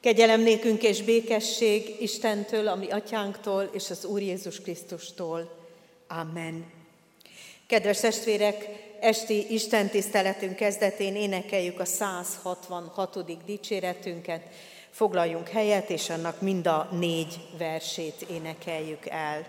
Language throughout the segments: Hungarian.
Kegyelem nékünk és békesség Istentől, ami atyánktól és az Úr Jézus Krisztustól. Amen. Kedves testvérek, esti Isten tiszteletünk kezdetén énekeljük a 166. dicséretünket. Foglaljunk helyet, és annak mind a négy versét énekeljük el.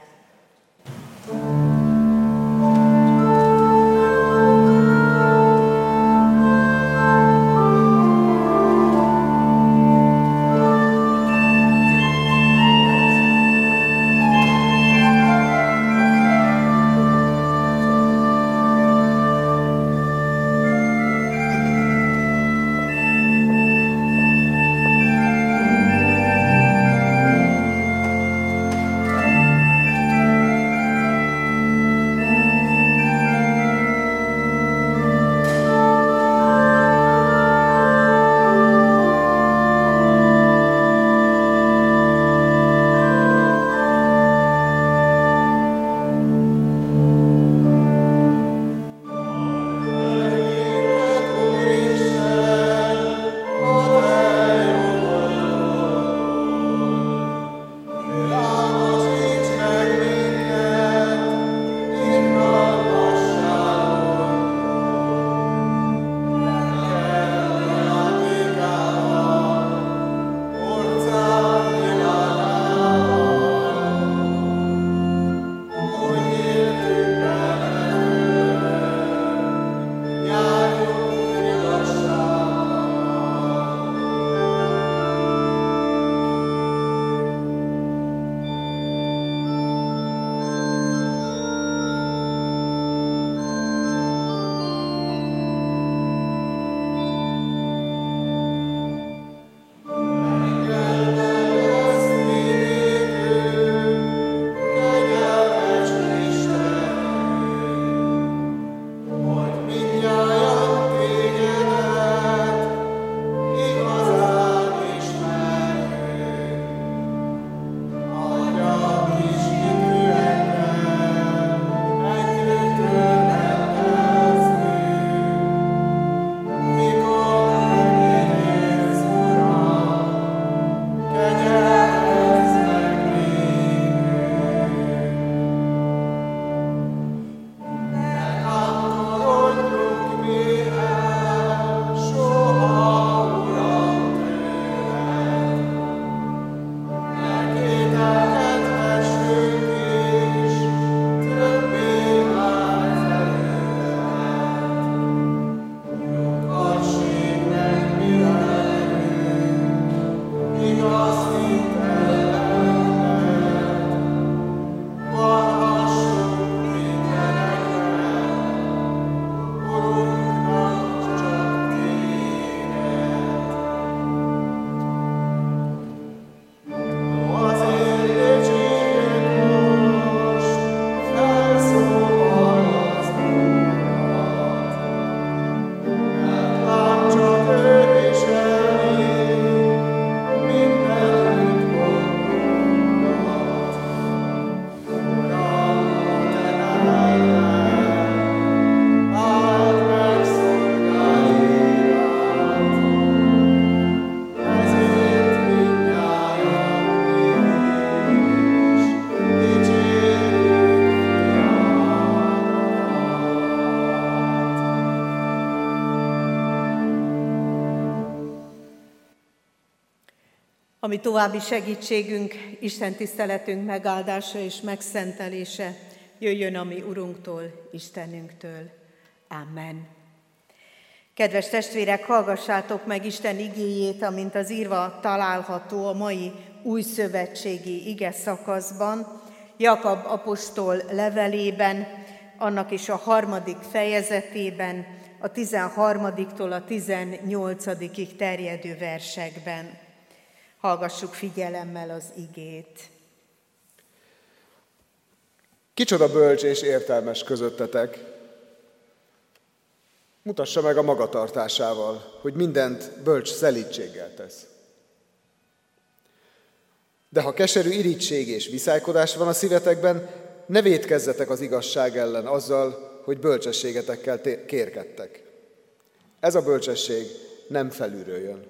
Ami további segítségünk, Isten tiszteletünk megáldása és megszentelése jöjjön a mi Urunktól, Istenünktől. Amen. Kedves testvérek, hallgassátok meg Isten igéjét, amint az írva található a mai új szövetségi ige szakaszban, Jakab apostol levelében, annak is a harmadik fejezetében, a 13-tól a 18 terjedő versekben. Hallgassuk figyelemmel az igét. Kicsoda bölcs és értelmes közöttetek? Mutassa meg a magatartásával, hogy mindent bölcs szelítséggel tesz. De ha keserű irítség és viszálykodás van a szívetekben, ne védkezzetek az igazság ellen azzal, hogy bölcsességetekkel kérkedtek. Ez a bölcsesség nem felülről jön,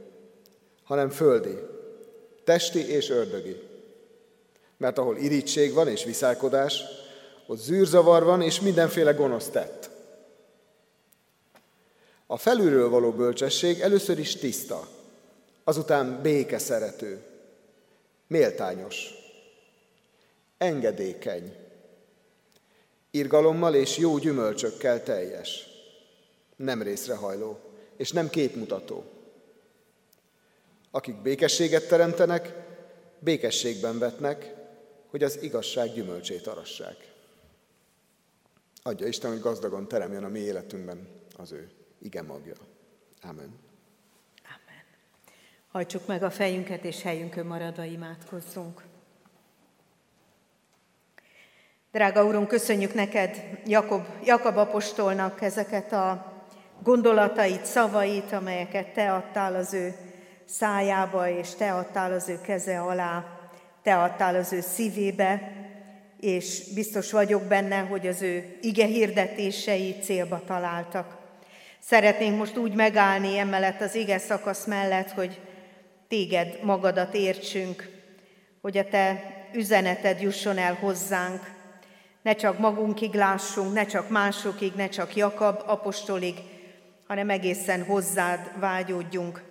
hanem földi, testi és ördögi. Mert ahol irítség van és viszálkodás, ott zűrzavar van és mindenféle gonosz tett. A felülről való bölcsesség először is tiszta, azután béke szerető, méltányos, engedékeny, irgalommal és jó gyümölcsökkel teljes, nem részrehajló és nem képmutató. Akik békességet teremtenek, békességben vetnek, hogy az igazság gyümölcsét arassák. Adja Isten, hogy gazdagon teremjen a mi életünkben az ő ige magja. Amen. Amen. Hajtsuk meg a fejünket, és helyünkön maradva imádkozzunk. Drága Úrunk, köszönjük neked, Jakob, Jakab apostolnak ezeket a gondolatait, szavait, amelyeket te adtál az ő szájába, és te adtál az ő keze alá, te adtál az ő szívébe, és biztos vagyok benne, hogy az ő ige hirdetései célba találtak. Szeretnénk most úgy megállni emellett az ige szakasz mellett, hogy téged magadat értsünk, hogy a te üzeneted jusson el hozzánk, ne csak magunkig lássunk, ne csak másokig, ne csak Jakab apostolig, hanem egészen hozzád vágyódjunk,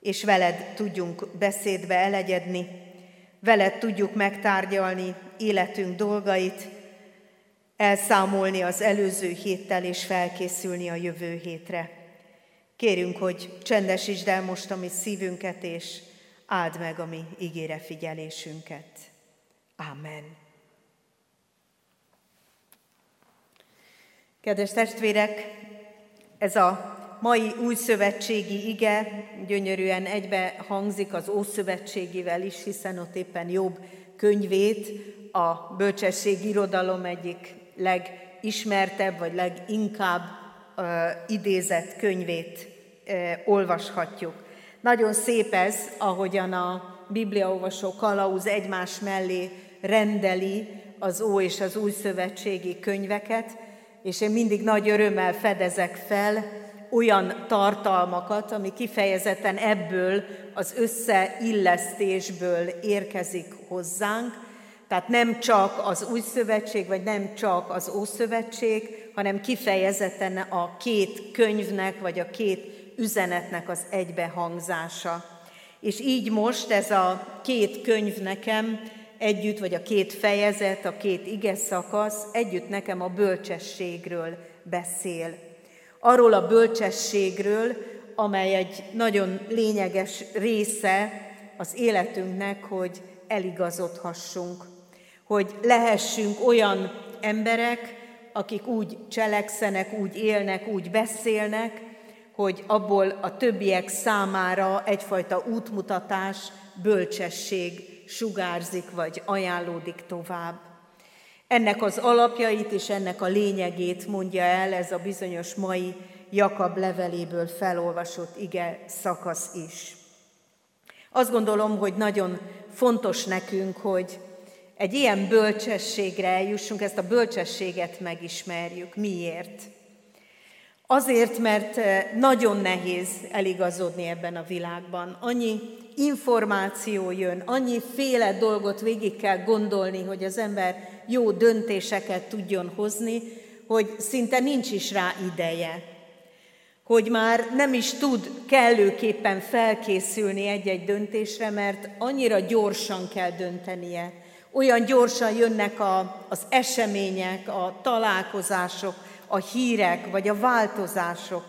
és veled tudjunk beszédbe elegyedni, veled tudjuk megtárgyalni életünk dolgait, elszámolni az előző héttel és felkészülni a jövő hétre. Kérünk, hogy csendesítsd el most a mi szívünket, és áld meg a mi ígére figyelésünket. Amen. Kedves testvérek, ez a mai új szövetségi ige gyönyörűen egybe hangzik az Ószövetségivel is, hiszen ott éppen jobb könyvét, a bölcsesség irodalom egyik legismertebb, vagy leginkább uh, idézett könyvét uh, olvashatjuk. Nagyon szép ez, ahogyan a bibliaolvasó kalauz egymás mellé rendeli az Ó és az Új Szövetségi könyveket, és én mindig nagy örömmel fedezek fel olyan tartalmakat, ami kifejezetten ebből az összeillesztésből érkezik hozzánk, tehát nem csak az új szövetség, vagy nem csak az ószövetség, hanem kifejezetten a két könyvnek, vagy a két üzenetnek az egybehangzása. És így most ez a két könyv nekem együtt, vagy a két fejezet, a két ige szakasz együtt nekem a bölcsességről beszél. Arról a bölcsességről, amely egy nagyon lényeges része az életünknek, hogy eligazodhassunk, hogy lehessünk olyan emberek, akik úgy cselekszenek, úgy élnek, úgy beszélnek, hogy abból a többiek számára egyfajta útmutatás, bölcsesség sugárzik vagy ajánlódik tovább. Ennek az alapjait és ennek a lényegét mondja el ez a bizonyos mai Jakab leveléből felolvasott ige szakasz is. Azt gondolom, hogy nagyon fontos nekünk, hogy egy ilyen bölcsességre eljussunk, ezt a bölcsességet megismerjük. Miért? Azért, mert eh, nagyon nehéz eligazodni ebben a világban. Annyi információ jön, annyi féle dolgot végig kell gondolni, hogy az ember jó döntéseket tudjon hozni, hogy szinte nincs is rá ideje. Hogy már nem is tud kellőképpen felkészülni egy-egy döntésre, mert annyira gyorsan kell döntenie. Olyan gyorsan jönnek a, az események, a találkozások, a hírek vagy a változások,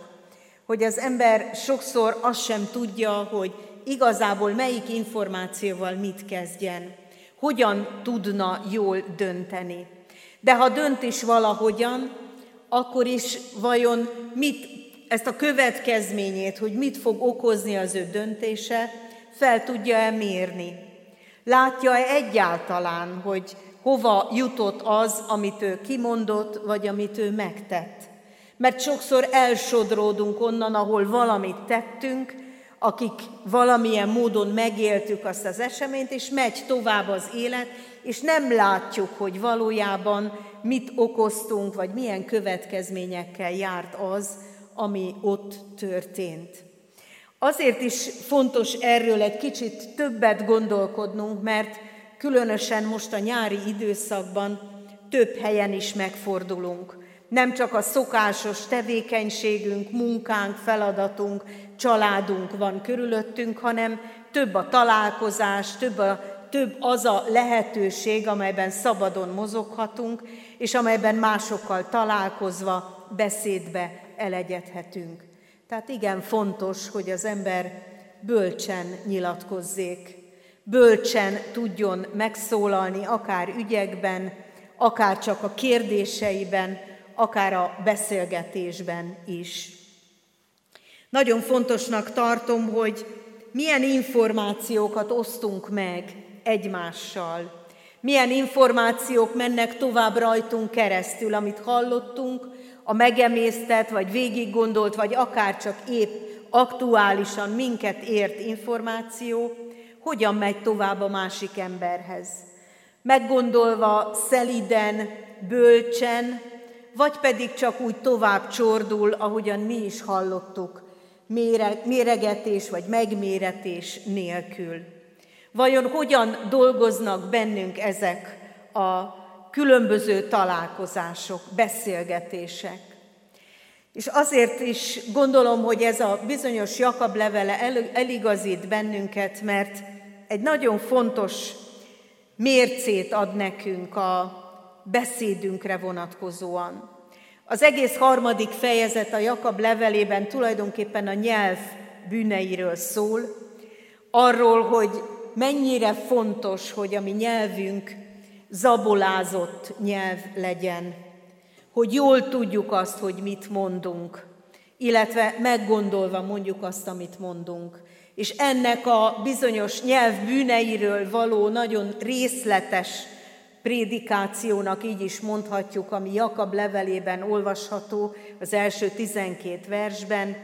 hogy az ember sokszor azt sem tudja, hogy igazából melyik információval mit kezdjen, hogyan tudna jól dönteni. De ha dönt is valahogyan, akkor is vajon mit, ezt a következményét, hogy mit fog okozni az ő döntése, fel tudja-e mérni? Látja-e egyáltalán, hogy hova jutott az, amit ő kimondott, vagy amit ő megtett? Mert sokszor elsodródunk onnan, ahol valamit tettünk, akik valamilyen módon megéltük azt az eseményt, és megy tovább az élet, és nem látjuk, hogy valójában mit okoztunk, vagy milyen következményekkel járt az, ami ott történt. Azért is fontos erről egy kicsit többet gondolkodnunk, mert különösen most a nyári időszakban több helyen is megfordulunk. Nem csak a szokásos tevékenységünk, munkánk, feladatunk, családunk van körülöttünk, hanem több a találkozás, több, a, több az a lehetőség, amelyben szabadon mozoghatunk, és amelyben másokkal találkozva beszédbe elegyedhetünk. Tehát igen fontos, hogy az ember bölcsen nyilatkozzék, bölcsen tudjon megszólalni, akár ügyekben, akár csak a kérdéseiben, akár a beszélgetésben is. Nagyon fontosnak tartom, hogy milyen információkat osztunk meg egymással, milyen információk mennek tovább rajtunk keresztül, amit hallottunk, a megemésztett, vagy végig gondolt, vagy akár csak épp aktuálisan minket ért információ, hogyan megy tovább a másik emberhez. Meggondolva szeliden, bölcsen, vagy pedig csak úgy tovább csordul, ahogyan mi is hallottuk, méregetés vagy megméretés nélkül. Vajon hogyan dolgoznak bennünk ezek a különböző találkozások, beszélgetések. És azért is gondolom, hogy ez a bizonyos Jakab levele eligazít bennünket, mert egy nagyon fontos mércét ad nekünk a beszédünkre vonatkozóan. Az egész harmadik fejezet a Jakab levelében tulajdonképpen a nyelv bűneiről szól, arról, hogy mennyire fontos, hogy a mi nyelvünk zabolázott nyelv legyen, hogy jól tudjuk azt, hogy mit mondunk, illetve meggondolva mondjuk azt, amit mondunk. És ennek a bizonyos nyelv bűneiről való nagyon részletes prédikációnak így is mondhatjuk, ami Jakab levelében olvasható az első 12 versben.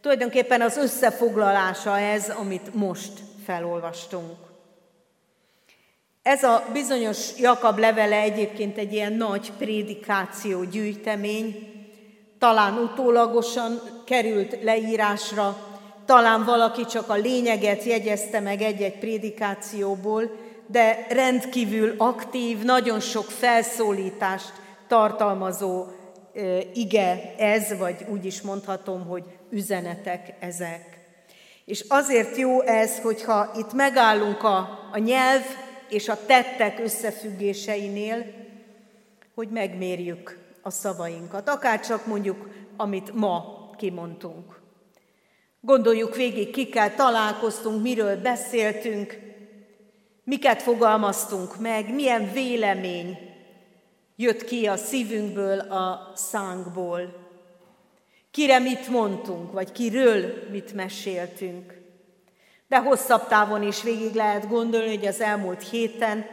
Tulajdonképpen az összefoglalása ez, amit most felolvastunk. Ez a bizonyos Jakab levele egyébként egy ilyen nagy prédikáció gyűjtemény, talán utólagosan került leírásra, talán valaki csak a lényeget jegyezte meg egy-egy prédikációból, de rendkívül aktív, nagyon sok felszólítást tartalmazó ige ez, vagy úgy is mondhatom, hogy üzenetek ezek. És azért jó ez, hogyha itt megállunk a, a nyelv és a tettek összefüggéseinél, hogy megmérjük a szavainkat, akár csak mondjuk, amit ma kimondtunk. Gondoljuk végig, kikkel találkoztunk, miről beszéltünk, miket fogalmaztunk meg, milyen vélemény jött ki a szívünkből, a szánkból. Kire mit mondtunk, vagy kiről mit meséltünk. De hosszabb távon is végig lehet gondolni, hogy az elmúlt héten,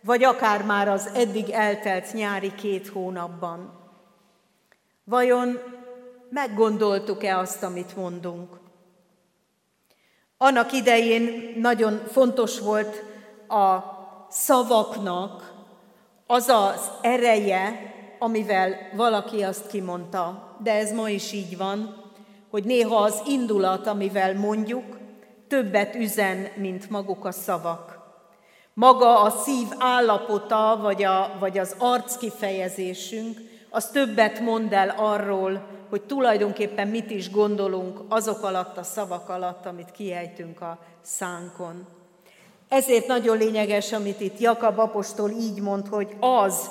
vagy akár már az eddig eltelt nyári két hónapban. Vajon meggondoltuk-e azt, amit mondunk? Annak idején nagyon fontos volt a szavaknak az az ereje, amivel valaki azt kimondta. De ez ma is így van, hogy néha az indulat, amivel mondjuk, többet üzen, mint maguk a szavak. Maga a szív állapota, vagy, a, vagy az arc kifejezésünk, az többet mond el arról, hogy tulajdonképpen mit is gondolunk azok alatt a szavak alatt, amit kiejtünk a szánkon. Ezért nagyon lényeges, amit itt Jakab apostol így mond, hogy az,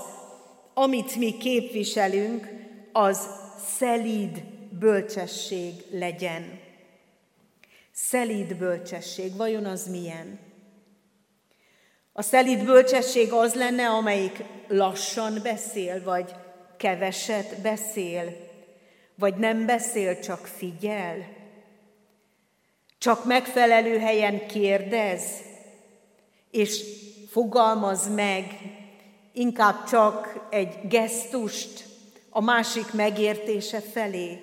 amit mi képviselünk, az szelíd bölcsesség legyen. Szelíd bölcsesség, vajon az milyen? A szelíd bölcsesség az lenne, amelyik lassan beszél, vagy keveset beszél, vagy nem beszél, csak figyel, csak megfelelő helyen kérdez, és fogalmaz meg, inkább csak egy gesztust a másik megértése felé.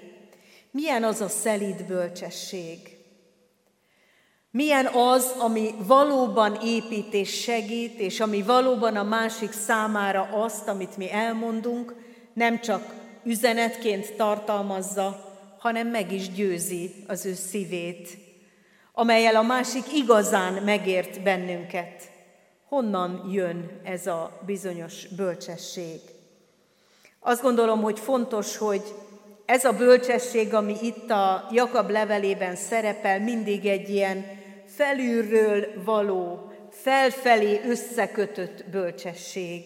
Milyen az a szelíd bölcsesség? Milyen az, ami valóban épít és segít, és ami valóban a másik számára azt, amit mi elmondunk, nem csak üzenetként tartalmazza, hanem meg is győzi az ő szívét, amelyel a másik igazán megért bennünket. Honnan jön ez a bizonyos bölcsesség? Azt gondolom, hogy fontos, hogy ez a bölcsesség, ami itt a Jakab levelében szerepel, mindig egy ilyen felülről való, felfelé összekötött bölcsesség.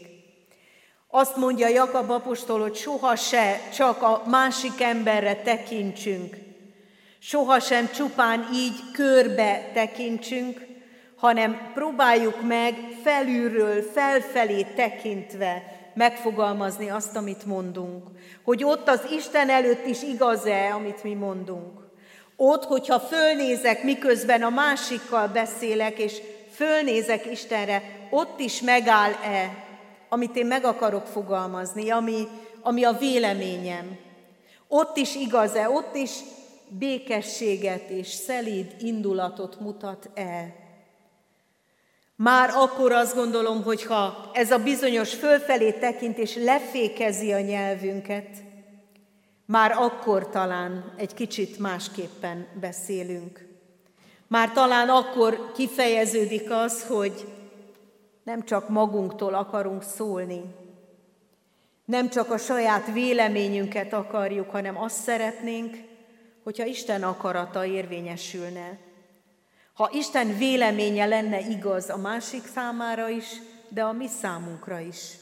Azt mondja Jakab apostol, hogy soha se csak a másik emberre tekintsünk, sohasem csupán így körbe tekintsünk, hanem próbáljuk meg felülről, felfelé tekintve megfogalmazni azt, amit mondunk. Hogy ott az Isten előtt is igaz-e, amit mi mondunk. Ott, hogyha fölnézek, miközben a másikkal beszélek, és fölnézek Istenre, ott is megáll-e, amit én meg akarok fogalmazni, ami, ami a véleményem. Ott is igaz-e, ott is békességet és szelíd indulatot mutat-e. Már akkor azt gondolom, hogy ha ez a bizonyos fölfelé tekintés lefékezi a nyelvünket, már akkor talán egy kicsit másképpen beszélünk. Már talán akkor kifejeződik az, hogy nem csak magunktól akarunk szólni, nem csak a saját véleményünket akarjuk, hanem azt szeretnénk, hogyha Isten akarata érvényesülne. Ha Isten véleménye lenne igaz a másik számára is, de a mi számunkra is.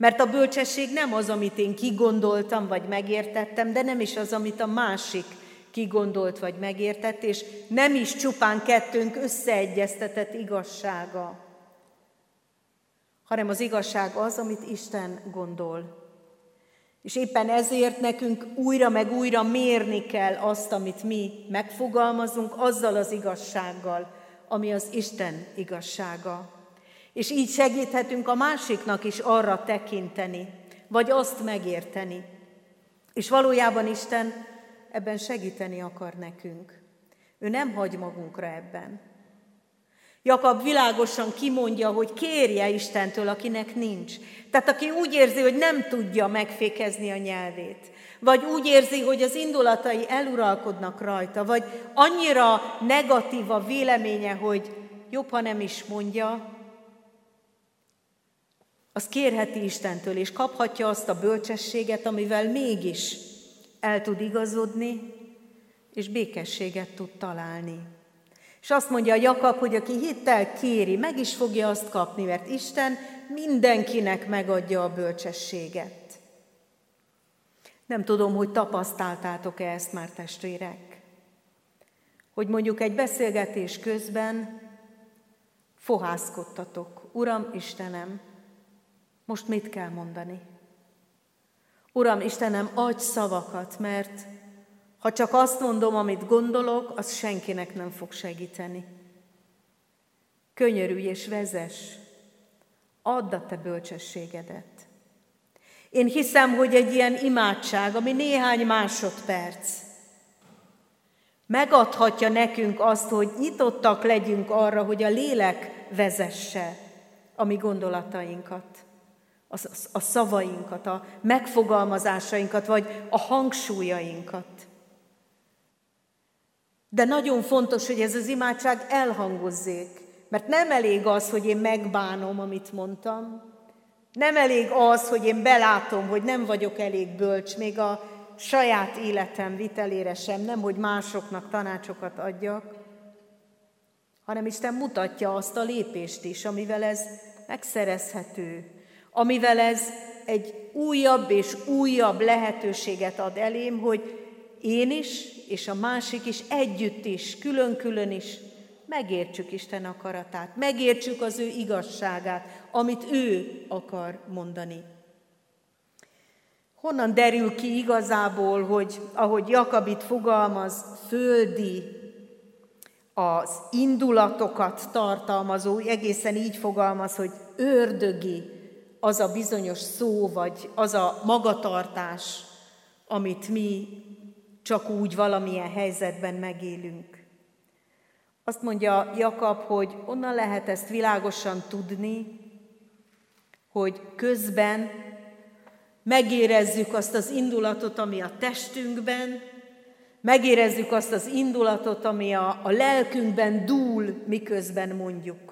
Mert a bölcsesség nem az, amit én kigondoltam vagy megértettem, de nem is az, amit a másik kigondolt vagy megértett, és nem is csupán kettőnk összeegyeztetett igazsága, hanem az igazság az, amit Isten gondol. És éppen ezért nekünk újra meg újra mérni kell azt, amit mi megfogalmazunk, azzal az igazsággal, ami az Isten igazsága. És így segíthetünk a másiknak is arra tekinteni, vagy azt megérteni. És valójában Isten ebben segíteni akar nekünk. Ő nem hagy magunkra ebben. Jakab világosan kimondja, hogy kérje Istentől, akinek nincs. Tehát aki úgy érzi, hogy nem tudja megfékezni a nyelvét, vagy úgy érzi, hogy az indulatai eluralkodnak rajta, vagy annyira negatív a véleménye, hogy jobb, ha nem is mondja, az kérheti Istentől, és kaphatja azt a bölcsességet, amivel mégis el tud igazodni, és békességet tud találni. És azt mondja a Jakab, hogy aki hittel kéri, meg is fogja azt kapni, mert Isten mindenkinek megadja a bölcsességet. Nem tudom, hogy tapasztaltátok-e ezt már testvérek. Hogy mondjuk egy beszélgetés közben fohászkodtatok. Uram, Istenem, most mit kell mondani? Uram, Istenem, adj szavakat, mert ha csak azt mondom, amit gondolok, az senkinek nem fog segíteni. Könyörülj és vezes, add a te bölcsességedet. Én hiszem, hogy egy ilyen imádság, ami néhány másodperc, megadhatja nekünk azt, hogy nyitottak legyünk arra, hogy a lélek vezesse a mi gondolatainkat, a, a szavainkat, a megfogalmazásainkat, vagy a hangsúlyainkat. De nagyon fontos, hogy ez az imádság elhangozzék, mert nem elég az, hogy én megbánom, amit mondtam, nem elég az, hogy én belátom, hogy nem vagyok elég bölcs, még a saját életem vitelére sem, nem, hogy másoknak tanácsokat adjak, hanem Isten mutatja azt a lépést is, amivel ez megszerezhető, amivel ez egy újabb és újabb lehetőséget ad elém, hogy én is, és a másik is együtt is, külön-külön is megértsük Isten akaratát, megértsük az ő igazságát, amit ő akar mondani. Honnan derül ki igazából, hogy ahogy Jakabit fogalmaz, földi, az indulatokat tartalmazó, egészen így fogalmaz, hogy ördögi az a bizonyos szó, vagy az a magatartás, amit mi csak úgy valamilyen helyzetben megélünk. Azt mondja Jakab, hogy onnan lehet ezt világosan tudni, hogy közben megérezzük azt az indulatot, ami a testünkben, Megérezzük azt az indulatot, ami a, a lelkünkben dúl, miközben mondjuk.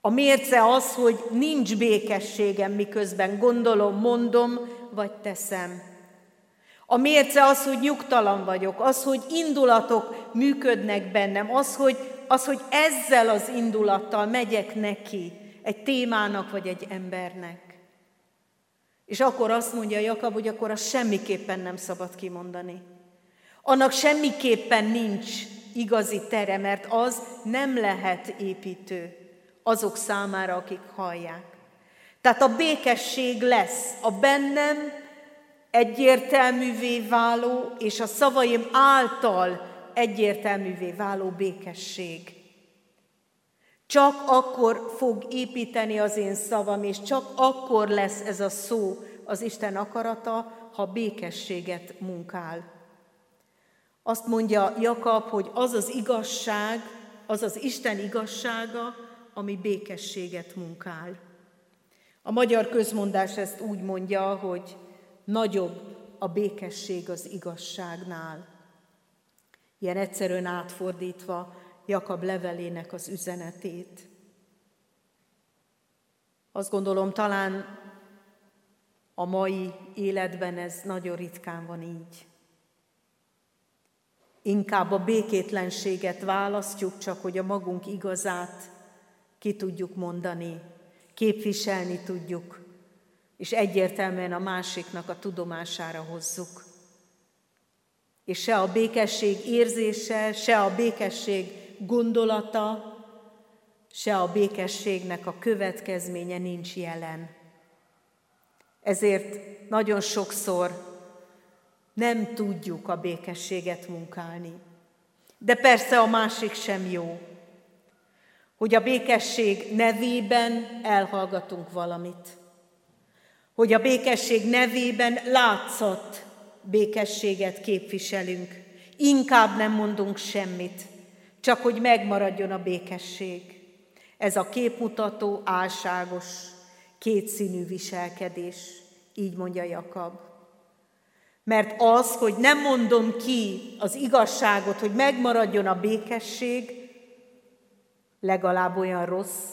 A mérce az, hogy nincs békességem, miközben gondolom, mondom, vagy teszem. A mérce az, hogy nyugtalan vagyok, az, hogy indulatok működnek bennem, az, hogy, az, hogy ezzel az indulattal megyek neki egy témának vagy egy embernek. És akkor azt mondja Jakab, hogy akkor azt semmiképpen nem szabad kimondani. Annak semmiképpen nincs igazi tere, mert az nem lehet építő azok számára, akik hallják. Tehát a békesség lesz a bennem egyértelművé váló, és a szavaim által egyértelművé váló békesség. Csak akkor fog építeni az én szavam, és csak akkor lesz ez a szó az Isten akarata, ha békességet munkál. Azt mondja Jakab, hogy az az igazság, az az Isten igazsága, ami békességet munkál. A magyar közmondás ezt úgy mondja, hogy nagyobb a békesség az igazságnál. Ilyen egyszerűen átfordítva Jakab levelének az üzenetét. Azt gondolom, talán a mai életben ez nagyon ritkán van így. Inkább a békétlenséget választjuk, csak hogy a magunk igazát ki tudjuk mondani, képviselni tudjuk, és egyértelműen a másiknak a tudomására hozzuk. És se a békesség érzése, se a békesség gondolata, se a békességnek a következménye nincs jelen. Ezért nagyon sokszor nem tudjuk a békességet munkálni. De persze a másik sem jó, hogy a békesség nevében elhallgatunk valamit. Hogy a békesség nevében látszat békességet képviselünk. Inkább nem mondunk semmit, csak hogy megmaradjon a békesség. Ez a képmutató, álságos, kétszínű viselkedés, így mondja Jakab. Mert az, hogy nem mondom ki az igazságot, hogy megmaradjon a békesség, legalább olyan rossz,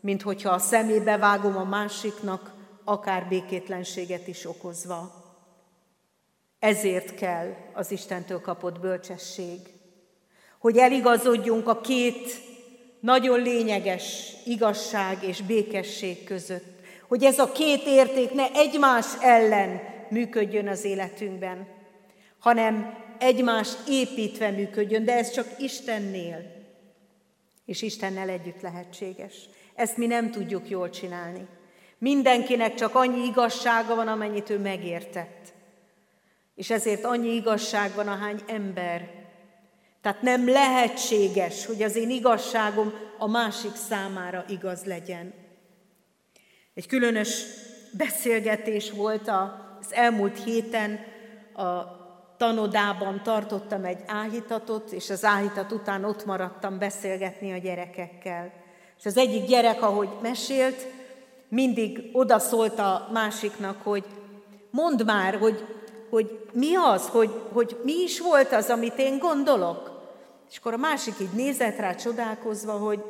mint hogyha a szemébe vágom a másiknak, akár békétlenséget is okozva. Ezért kell az Istentől kapott bölcsesség, hogy eligazodjunk a két nagyon lényeges igazság és békesség között, hogy ez a két érték ne egymás ellen működjön az életünkben, hanem egymást építve működjön, de ez csak Istennél és Istennel együtt lehetséges. Ezt mi nem tudjuk jól csinálni. Mindenkinek csak annyi igazsága van, amennyit ő megértett. És ezért annyi igazság van, ahány ember. Tehát nem lehetséges, hogy az én igazságom a másik számára igaz legyen. Egy különös beszélgetés volt az elmúlt héten a tanodában tartottam egy áhítatot, és az áhítat után ott maradtam beszélgetni a gyerekekkel. És az egyik gyerek, ahogy mesélt, mindig odaszólt a másiknak, hogy mondd már, hogy, hogy mi az, hogy, hogy mi is volt az, amit én gondolok. És akkor a másik így nézett rá csodálkozva, hogy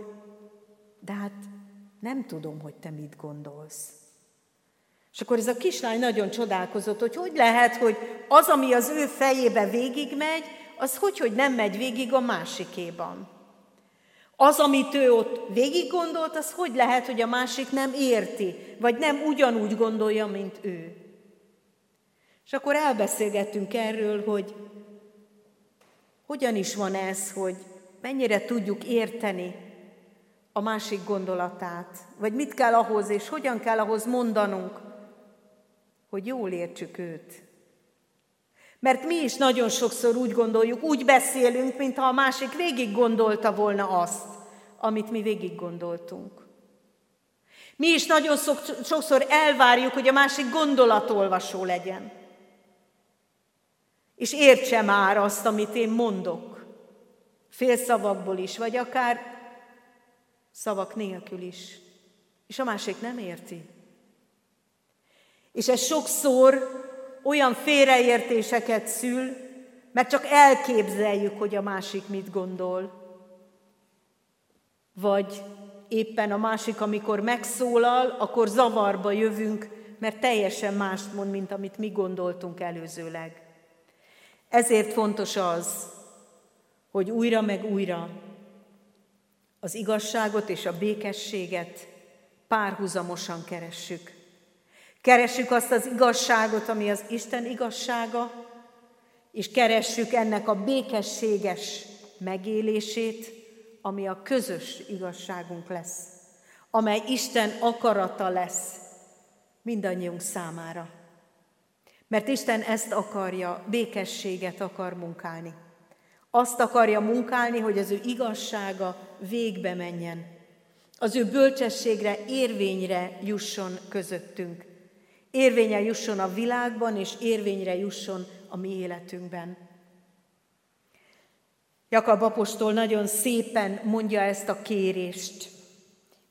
de hát nem tudom, hogy te mit gondolsz. És akkor ez a kislány nagyon csodálkozott, hogy hogy lehet, hogy az, ami az ő fejébe végigmegy, az hogy, hogy nem megy végig a másikéban. Az, amit ő ott végig gondolt, az hogy lehet, hogy a másik nem érti, vagy nem ugyanúgy gondolja, mint ő. És akkor elbeszélgettünk erről, hogy hogyan is van ez, hogy mennyire tudjuk érteni a másik gondolatát, vagy mit kell ahhoz, és hogyan kell ahhoz mondanunk, hogy jól értsük őt. Mert mi is nagyon sokszor úgy gondoljuk, úgy beszélünk, mintha a másik végig gondolta volna azt, amit mi végig gondoltunk. Mi is nagyon sokszor elvárjuk, hogy a másik gondolatolvasó legyen. És értse már azt, amit én mondok. Félszavakból is, vagy akár szavak nélkül is. És a másik nem érti. És ez sokszor olyan félreértéseket szül, mert csak elképzeljük, hogy a másik mit gondol. Vagy éppen a másik, amikor megszólal, akkor zavarba jövünk, mert teljesen mást mond, mint amit mi gondoltunk előzőleg. Ezért fontos az, hogy újra meg újra az igazságot és a békességet párhuzamosan keressük. Keressük azt az igazságot, ami az Isten igazsága, és keressük ennek a békességes megélését, ami a közös igazságunk lesz, amely Isten akarata lesz mindannyiunk számára. Mert Isten ezt akarja, békességet akar munkálni. Azt akarja munkálni, hogy az ő igazsága végbe menjen. Az ő bölcsességre, érvényre jusson közöttünk. Érvényre jusson a világban, és érvényre jusson a mi életünkben. Jakab apostol nagyon szépen mondja ezt a kérést.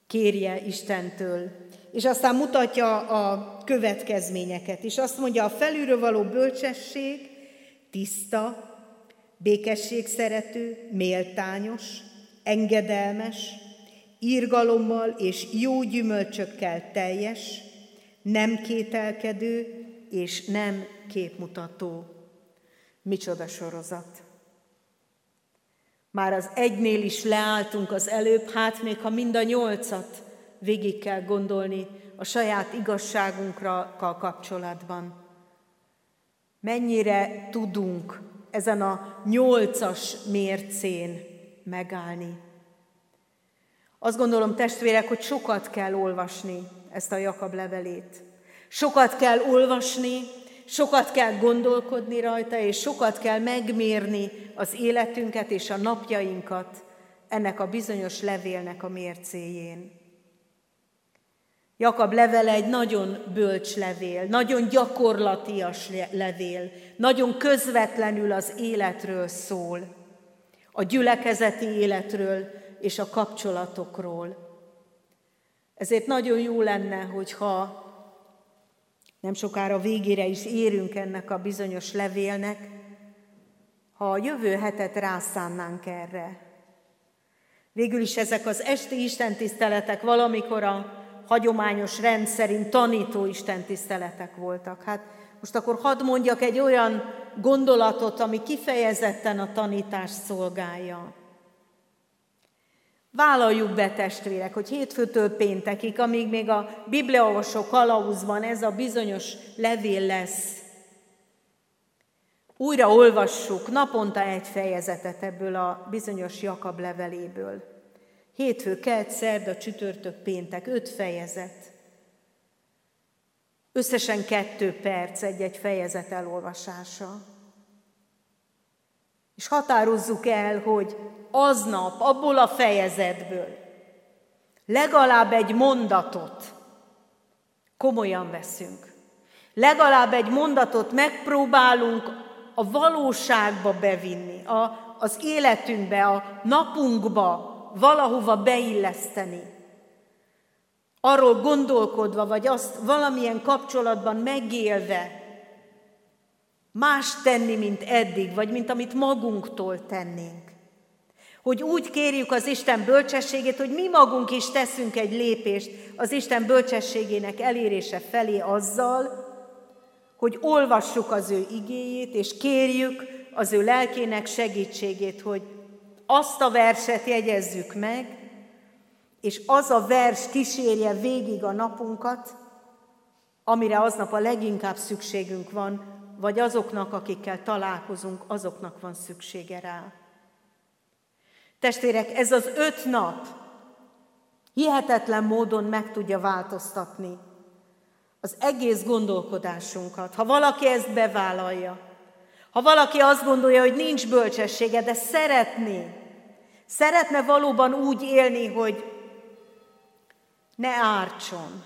Kérje Istentől. És aztán mutatja a következményeket. És azt mondja, a felülről való bölcsesség tiszta, békességszerető, méltányos, engedelmes, írgalommal és jó gyümölcsökkel teljes, nem kételkedő és nem képmutató. Micsoda sorozat. Már az egynél is leálltunk az előbb, hát még ha mind a nyolcat végig kell gondolni a saját igazságunkra kapcsolatban. Mennyire tudunk ezen a nyolcas mércén megállni. Azt gondolom, testvérek, hogy sokat kell olvasni ezt a Jakab levelét. Sokat kell olvasni, sokat kell gondolkodni rajta, és sokat kell megmérni az életünket és a napjainkat ennek a bizonyos levélnek a mércéjén. Jakab levele egy nagyon bölcs levél, nagyon gyakorlatias levél, nagyon közvetlenül az életről szól, a gyülekezeti életről és a kapcsolatokról. Ezért nagyon jó lenne, hogyha nem sokára végére is érünk ennek a bizonyos levélnek, ha a jövő hetet rászánnánk erre. Végül is ezek az esti istentiszteletek valamikor a hagyományos rend szerint tanító istentiszteletek voltak. Hát most akkor hadd mondjak egy olyan gondolatot, ami kifejezetten a tanítás szolgálja. Vállaljuk be, testvérek, hogy hétfőtől péntekig, amíg még a bibliaolvasó kalauzban ez a bizonyos levél lesz, újra olvassuk naponta egy fejezetet ebből a bizonyos Jakab leveléből. Hétfő, kelt, szerda, csütörtök, péntek, öt fejezet. Összesen kettő perc egy-egy fejezet elolvasása. És határozzuk el, hogy aznap, abból a fejezetből legalább egy mondatot komolyan veszünk. Legalább egy mondatot megpróbálunk a valóságba bevinni, a, az életünkbe, a napunkba valahova beilleszteni. Arról gondolkodva, vagy azt valamilyen kapcsolatban megélve, más tenni, mint eddig, vagy mint amit magunktól tennénk. Hogy úgy kérjük az Isten bölcsességét, hogy mi magunk is teszünk egy lépést az Isten bölcsességének elérése felé azzal, hogy olvassuk az ő igéjét, és kérjük az ő lelkének segítségét, hogy azt a verset jegyezzük meg, és az a vers kísérje végig a napunkat, amire aznap a leginkább szükségünk van, vagy azoknak, akikkel találkozunk, azoknak van szüksége rá. Testvérek, ez az öt nap hihetetlen módon meg tudja változtatni az egész gondolkodásunkat. Ha valaki ezt bevállalja, ha valaki azt gondolja, hogy nincs bölcsessége, de szeretné, szeretne valóban úgy élni, hogy ne ártson,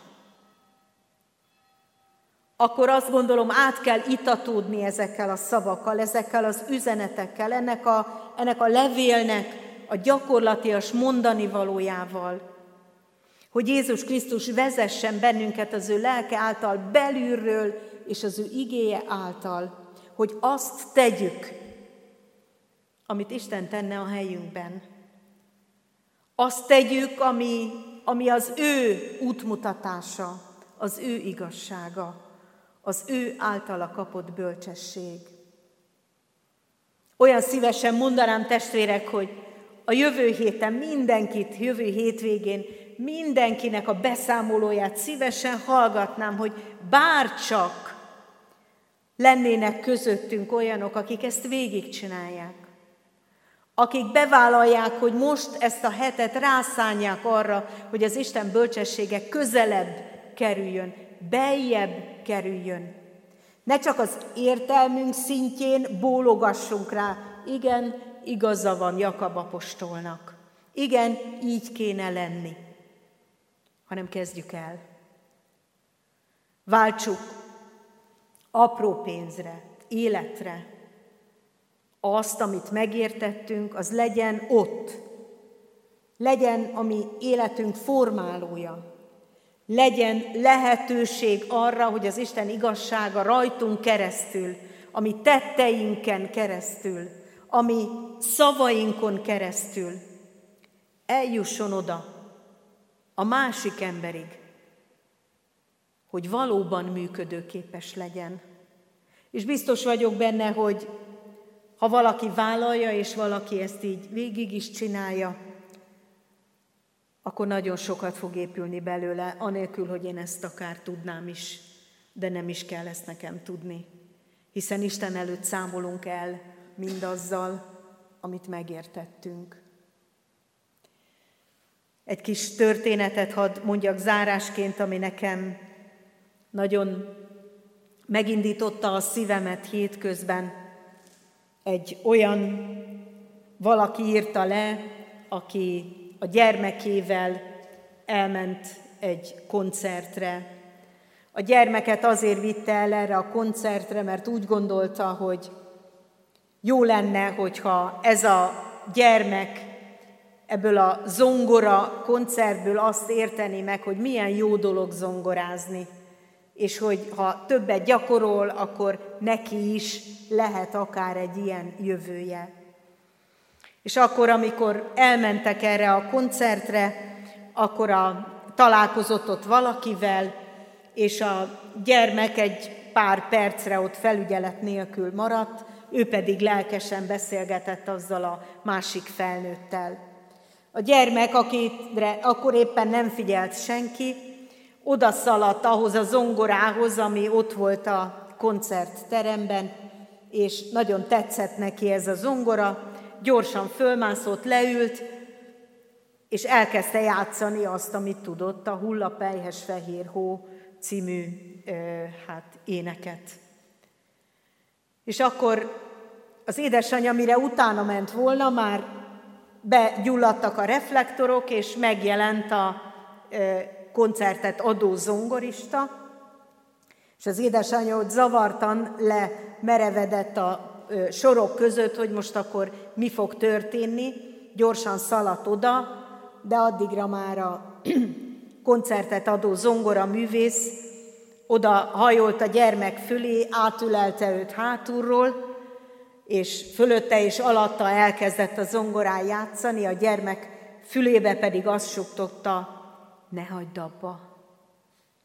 akkor azt gondolom, át kell itatódni ezekkel a szavakkal, ezekkel az üzenetekkel, ennek a, ennek a levélnek a gyakorlatias mondani valójával, hogy Jézus Krisztus vezessen bennünket az ő lelke által belülről és az ő igéje által, hogy azt tegyük, amit Isten tenne a helyünkben. Azt tegyük, ami, ami az ő útmutatása, az ő igazsága, az ő általa kapott bölcsesség. Olyan szívesen mondanám testvérek, hogy a jövő héten mindenkit, jövő hétvégén mindenkinek a beszámolóját szívesen hallgatnám, hogy bárcsak lennének közöttünk olyanok, akik ezt végigcsinálják. Akik bevállalják, hogy most ezt a hetet rászánják arra, hogy az Isten bölcsessége közelebb kerüljön, beljebb kerüljön. Ne csak az értelmünk szintjén bólogassunk rá, igen, igaza van Jakab apostolnak. Igen, így kéne lenni. Hanem kezdjük el. Váltsuk apró pénzre, életre. Azt, amit megértettünk, az legyen ott. Legyen, ami életünk formálója. Legyen lehetőség arra, hogy az Isten igazsága rajtunk keresztül, ami tetteinken keresztül, ami szavainkon keresztül eljusson oda a másik emberig, hogy valóban működőképes legyen. És biztos vagyok benne, hogy ha valaki vállalja, és valaki ezt így végig is csinálja, akkor nagyon sokat fog épülni belőle, anélkül, hogy én ezt akár tudnám is, de nem is kell ezt nekem tudni. Hiszen Isten előtt számolunk el mindazzal, amit megértettünk. Egy kis történetet hadd mondjak zárásként, ami nekem nagyon megindította a szívemet hétközben. Egy olyan valaki írta le, aki a gyermekével elment egy koncertre. A gyermeket azért vitte el erre a koncertre, mert úgy gondolta, hogy jó lenne, hogyha ez a gyermek ebből a zongora koncertből azt érteni meg, hogy milyen jó dolog zongorázni, és hogy ha többet gyakorol, akkor neki is lehet akár egy ilyen jövője. És akkor, amikor elmentek erre a koncertre, akkor a, találkozott ott valakivel, és a gyermek egy pár percre ott felügyelet nélkül maradt, ő pedig lelkesen beszélgetett azzal a másik felnőttel. A gyermek, akire akkor éppen nem figyelt senki, oda szaladt ahhoz a zongorához, ami ott volt a koncertteremben, és nagyon tetszett neki ez a zongora, gyorsan fölmászott, leült, és elkezdte játszani azt, amit tudott, a Hullapelyhes Fehér Hó című hát, éneket. És akkor az édesanyja, mire utána ment volna, már begyulladtak a reflektorok, és megjelent a koncertet adó zongorista, és az édesanyja ott zavartan lemerevedett a sorok között, hogy most akkor mi fog történni, gyorsan szaladt oda, de addigra már a koncertet adó zongora művész oda hajolt a gyermek fölé, átülelte őt hátulról, és fölötte és alatta elkezdett a zongorán játszani, a gyermek fülébe pedig azt suktotta, ne hagyd abba,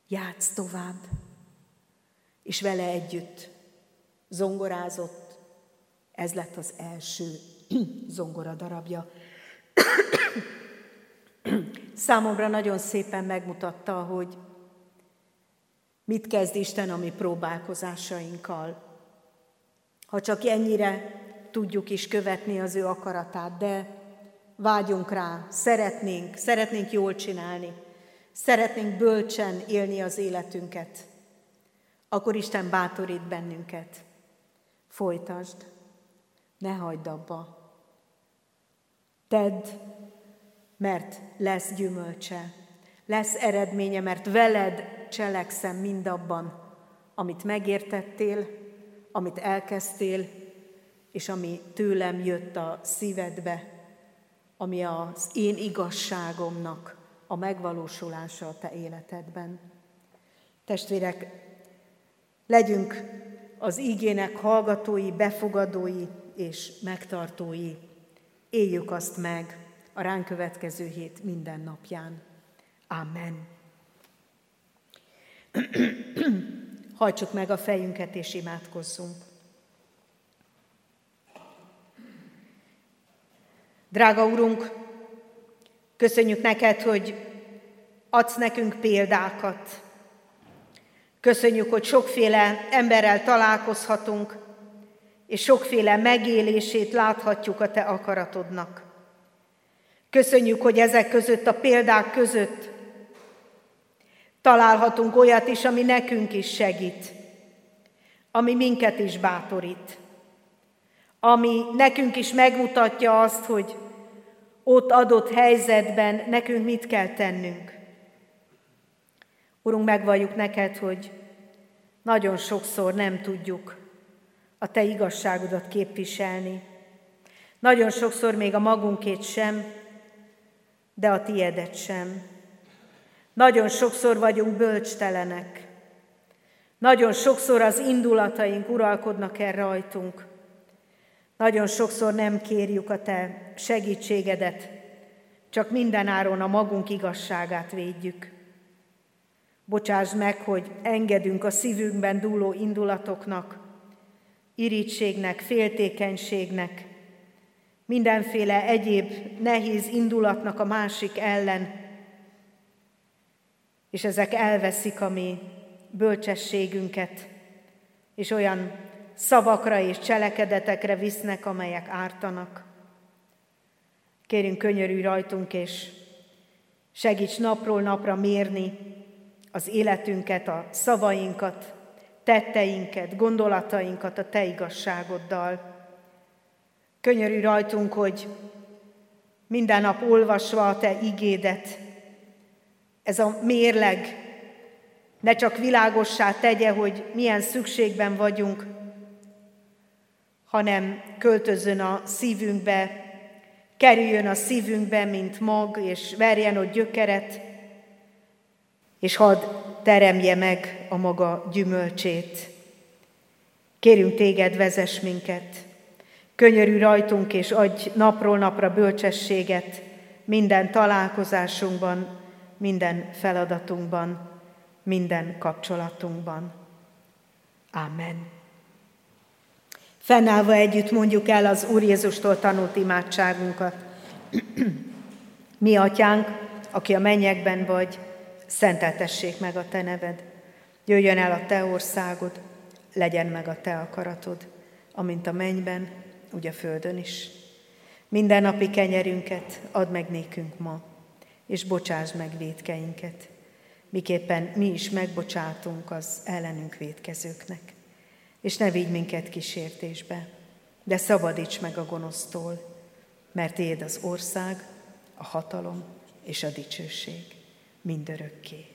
játsz tovább. És vele együtt zongorázott, ez lett az első zongora darabja. Számomra nagyon szépen megmutatta, hogy mit kezd Isten a mi próbálkozásainkkal. Ha csak ennyire tudjuk is követni az ő akaratát, de vágyunk rá, szeretnénk, szeretnénk jól csinálni, szeretnénk bölcsen élni az életünket, akkor Isten bátorít bennünket. Folytasd, ne hagyd abba. Tedd, mert lesz gyümölcse, lesz eredménye, mert veled cselekszem mindabban, amit megértettél, amit elkezdtél, és ami tőlem jött a szívedbe, ami az én igazságomnak a megvalósulása a te életedben. Testvérek, legyünk az ígének hallgatói, befogadói, és megtartói. Éljük azt meg a ránk következő hét minden napján. Amen. Hajtsuk meg a fejünket és imádkozzunk. Drága Urunk, köszönjük neked, hogy adsz nekünk példákat. Köszönjük, hogy sokféle emberrel találkozhatunk, és sokféle megélését láthatjuk a Te akaratodnak. Köszönjük, hogy ezek között, a példák között találhatunk olyat is, ami nekünk is segít, ami minket is bátorít, ami nekünk is megmutatja azt, hogy ott adott helyzetben nekünk mit kell tennünk. Urunk, megvalljuk neked, hogy nagyon sokszor nem tudjuk a Te igazságodat képviselni. Nagyon sokszor még a magunkét sem, de a Tiedet sem. Nagyon sokszor vagyunk bölcstelenek. Nagyon sokszor az indulataink uralkodnak el rajtunk. Nagyon sokszor nem kérjük a Te segítségedet, csak mindenáron a magunk igazságát védjük. Bocsáss meg, hogy engedünk a szívünkben dúló indulatoknak, irítségnek, féltékenységnek, mindenféle egyéb nehéz indulatnak a másik ellen, és ezek elveszik a mi bölcsességünket, és olyan szavakra és cselekedetekre visznek, amelyek ártanak. Kérünk könyörű rajtunk, és segíts napról napra mérni az életünket, a szavainkat, tetteinket, gondolatainkat a Te igazságoddal. Könyörű rajtunk, hogy minden nap olvasva a Te igédet, ez a mérleg ne csak világossá tegye, hogy milyen szükségben vagyunk, hanem költözön a szívünkbe, kerüljön a szívünkbe, mint mag, és verjen ott gyökeret, és hadd teremje meg a maga gyümölcsét. Kérünk téged, vezess minket, könyörű rajtunk, és adj napról napra bölcsességet minden találkozásunkban, minden feladatunkban, minden kapcsolatunkban. Amen. Fennállva együtt mondjuk el az Úr Jézustól tanult imádságunkat. Mi, atyánk, aki a mennyekben vagy, szenteltessék meg a te neved. Jöjjön el a te országod, legyen meg a te akaratod, amint a mennyben, úgy a földön is. Minden napi kenyerünket add meg nékünk ma, és bocsáss meg védkeinket, miképpen mi is megbocsátunk az ellenünk védkezőknek. És ne vigy minket kísértésbe, de szabadíts meg a gonosztól, mert Éd az ország, a hatalom és a dicsőség mindörökké.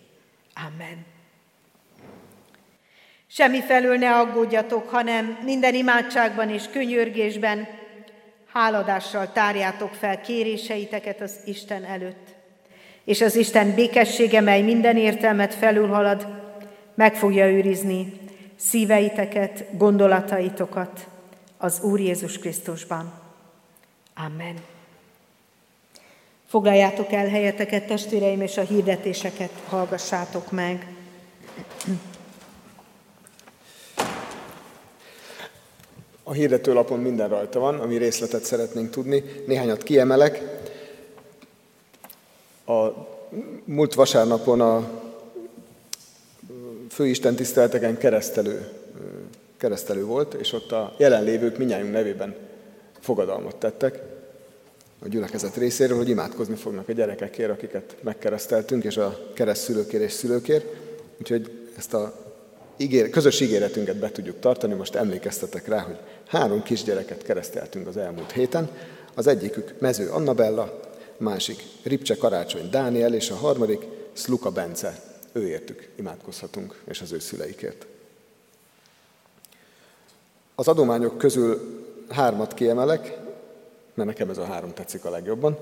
Amen. Semmi felől ne aggódjatok, hanem minden imádságban és könyörgésben háladással tárjátok fel kéréseiteket az Isten előtt. És az Isten békessége, mely minden értelmet felülhalad, meg fogja őrizni szíveiteket, gondolataitokat az Úr Jézus Krisztusban. Amen. Foglaljátok el helyeteket, testvéreim, és a hirdetéseket hallgassátok meg. A hirdetőlapon minden rajta van, ami részletet szeretnénk tudni. Néhányat kiemelek. A múlt vasárnapon a főisten tiszteleteken keresztelő, keresztelő volt, és ott a jelenlévők minnyájunk nevében fogadalmat tettek a gyülekezet részéről, hogy imádkozni fognak a gyerekekért, akiket megkereszteltünk, és a keresztszülőkért és szülőkért. Úgyhogy ezt a ígér, közös ígéretünket be tudjuk tartani. Most emlékeztetek rá, hogy három kisgyereket kereszteltünk az elmúlt héten. Az egyikük Mező Annabella, másik Ripcse Karácsony Dániel, és a harmadik Sluka Bence. Ő értük, imádkozhatunk, és az ő szüleikért. Az adományok közül hármat kiemelek, mert nekem ez a három tetszik a legjobban.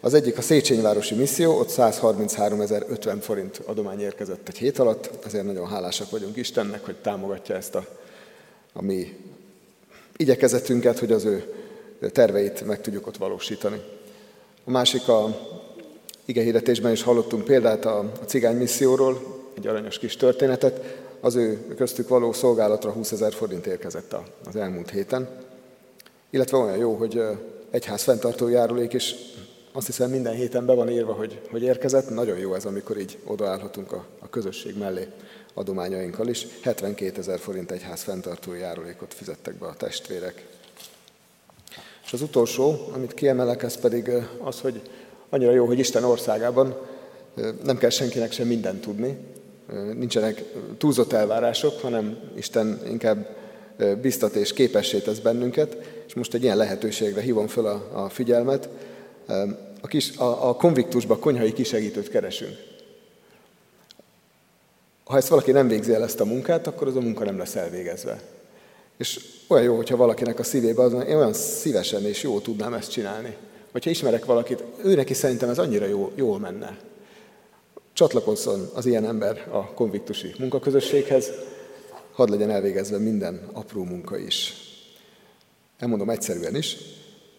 Az egyik a Széchenyi Városi Misszió, ott 133.050 forint adomány érkezett egy hét alatt, ezért nagyon hálásak vagyunk Istennek, hogy támogatja ezt a, a mi igyekezetünket, hogy az ő terveit meg tudjuk ott valósítani. A másik a igehirdetésben is hallottunk példát a cigány misszióról, egy aranyos kis történetet, az ő köztük való szolgálatra 20 ezer forint érkezett az elmúlt héten. Illetve olyan jó, hogy egyház fenntartó járulék is azt hiszem minden héten be van írva, hogy, hogy érkezett. Nagyon jó ez, amikor így odaállhatunk a, a közösség mellé adományainkkal is. 72 ezer forint egyház fenntartó járulékot fizettek be a testvérek. És az utolsó, amit kiemelek, ez pedig az, hogy annyira jó, hogy Isten országában nem kell senkinek sem mindent tudni, nincsenek túlzott elvárások, hanem Isten inkább biztat és képessé tesz bennünket, és most egy ilyen lehetőségre hívom fel a, a figyelmet. A, kis, a, a konviktusba konyhai kisegítőt keresünk. Ha ezt valaki nem végzi el ezt a munkát, akkor az a munka nem lesz elvégezve. És olyan jó, hogyha valakinek a szívébe az, én olyan szívesen és jól tudnám ezt csinálni. Hogyha ismerek valakit, ő neki szerintem ez annyira jó, jól menne. Csatlakozzon az ilyen ember a konviktusi munkaközösséghez, hadd legyen elvégezve minden apró munka is. Elmondom egyszerűen is,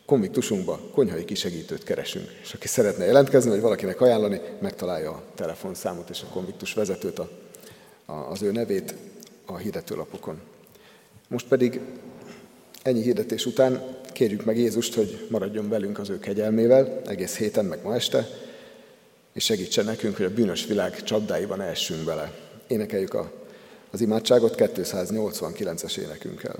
konviktusunkba konyhai kisegítőt keresünk. És aki szeretne jelentkezni, vagy valakinek ajánlani, megtalálja a telefonszámot és a konviktus vezetőt, a, a, az ő nevét a hirdetőlapokon. Most pedig ennyi hirdetés után kérjük meg Jézust, hogy maradjon velünk az ő kegyelmével egész héten, meg ma este, és segítsen nekünk, hogy a bűnös világ csapdáiban essünk bele. Énekeljük a, az imádságot 289-es énekünkkel.